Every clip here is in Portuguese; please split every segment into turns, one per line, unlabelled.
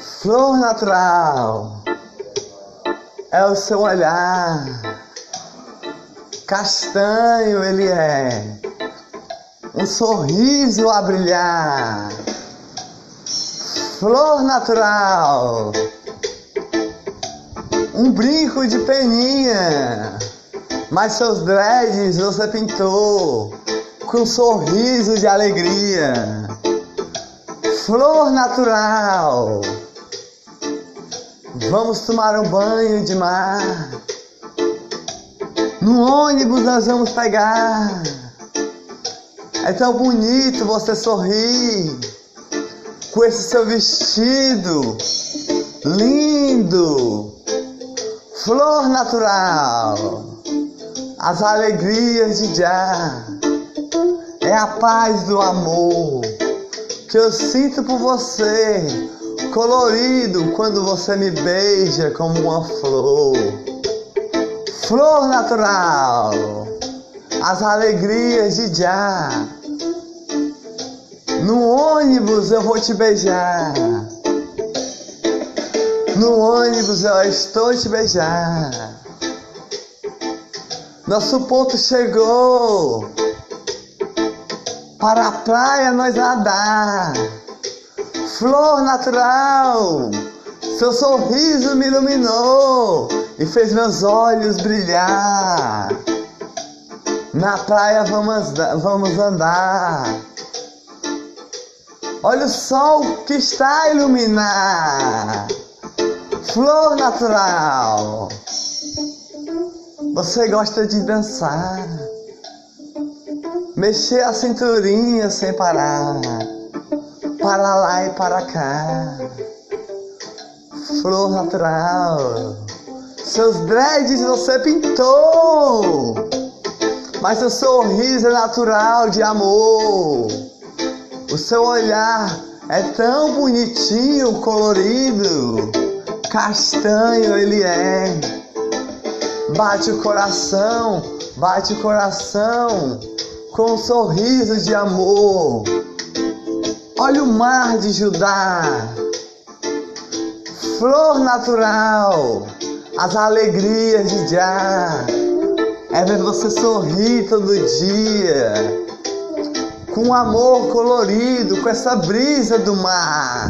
Flor natural é o seu olhar, castanho ele é, um sorriso a brilhar. Flor natural, um brinco de peninha, mas seus dreads você pintou com um sorriso de alegria. Flor natural. Vamos tomar um banho de mar. No ônibus nós vamos pegar. É tão bonito você sorrir com esse seu vestido lindo. Flor natural. As alegrias de já. É a paz do amor que eu sinto por você colorido quando você me beija como uma flor. Flor natural, as alegrias de já. No ônibus eu vou te beijar. No ônibus eu estou te beijar. Nosso ponto chegou. Para a praia nós nadar flor natural. Seu sorriso me iluminou e fez meus olhos brilhar. Na praia vamos, vamos andar. Olha o sol que está a iluminar. Flor natural. Você gosta de dançar, mexer a cinturinha sem parar para lá e para cá. Flor natural, seus dreads você pintou, mas seu sorriso é natural de amor. O seu olhar é tão bonitinho, colorido, castanho ele é. Bate o coração, bate o coração com um sorriso de amor. Olha o mar de Judá, flor natural, as alegrias de Já. É ver você sorrir todo dia, com amor colorido, com essa brisa do mar.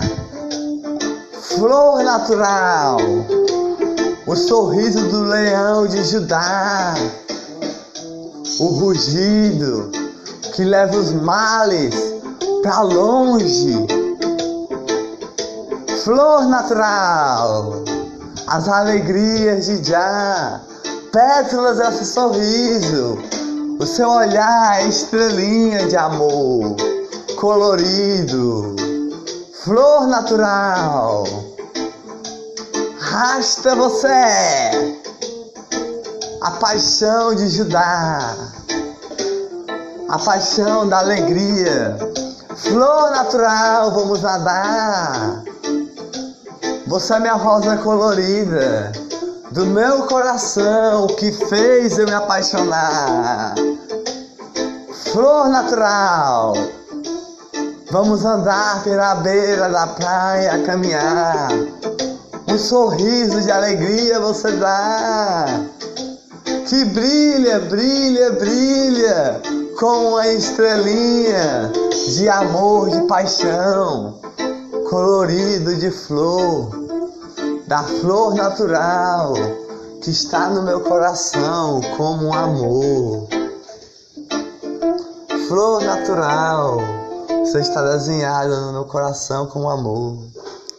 Flor natural, o sorriso do leão de Judá, o rugido que leva os males pra longe. Flor natural, as alegrias de já, pétalas desse sorriso, o seu olhar é estrelinha de amor, colorido. Flor natural, rasta você, a paixão de Judá, a paixão da alegria Flor natural, vamos nadar. Você é minha rosa colorida do meu coração que fez eu me apaixonar. Flor natural, vamos andar pela beira da praia, caminhar. Um sorriso de alegria você dá, que brilha, brilha, brilha com a estrelinha de amor, de paixão, colorido de flor, da flor natural que está no meu coração como um amor. Flor natural, você está desenhada no meu coração como amor.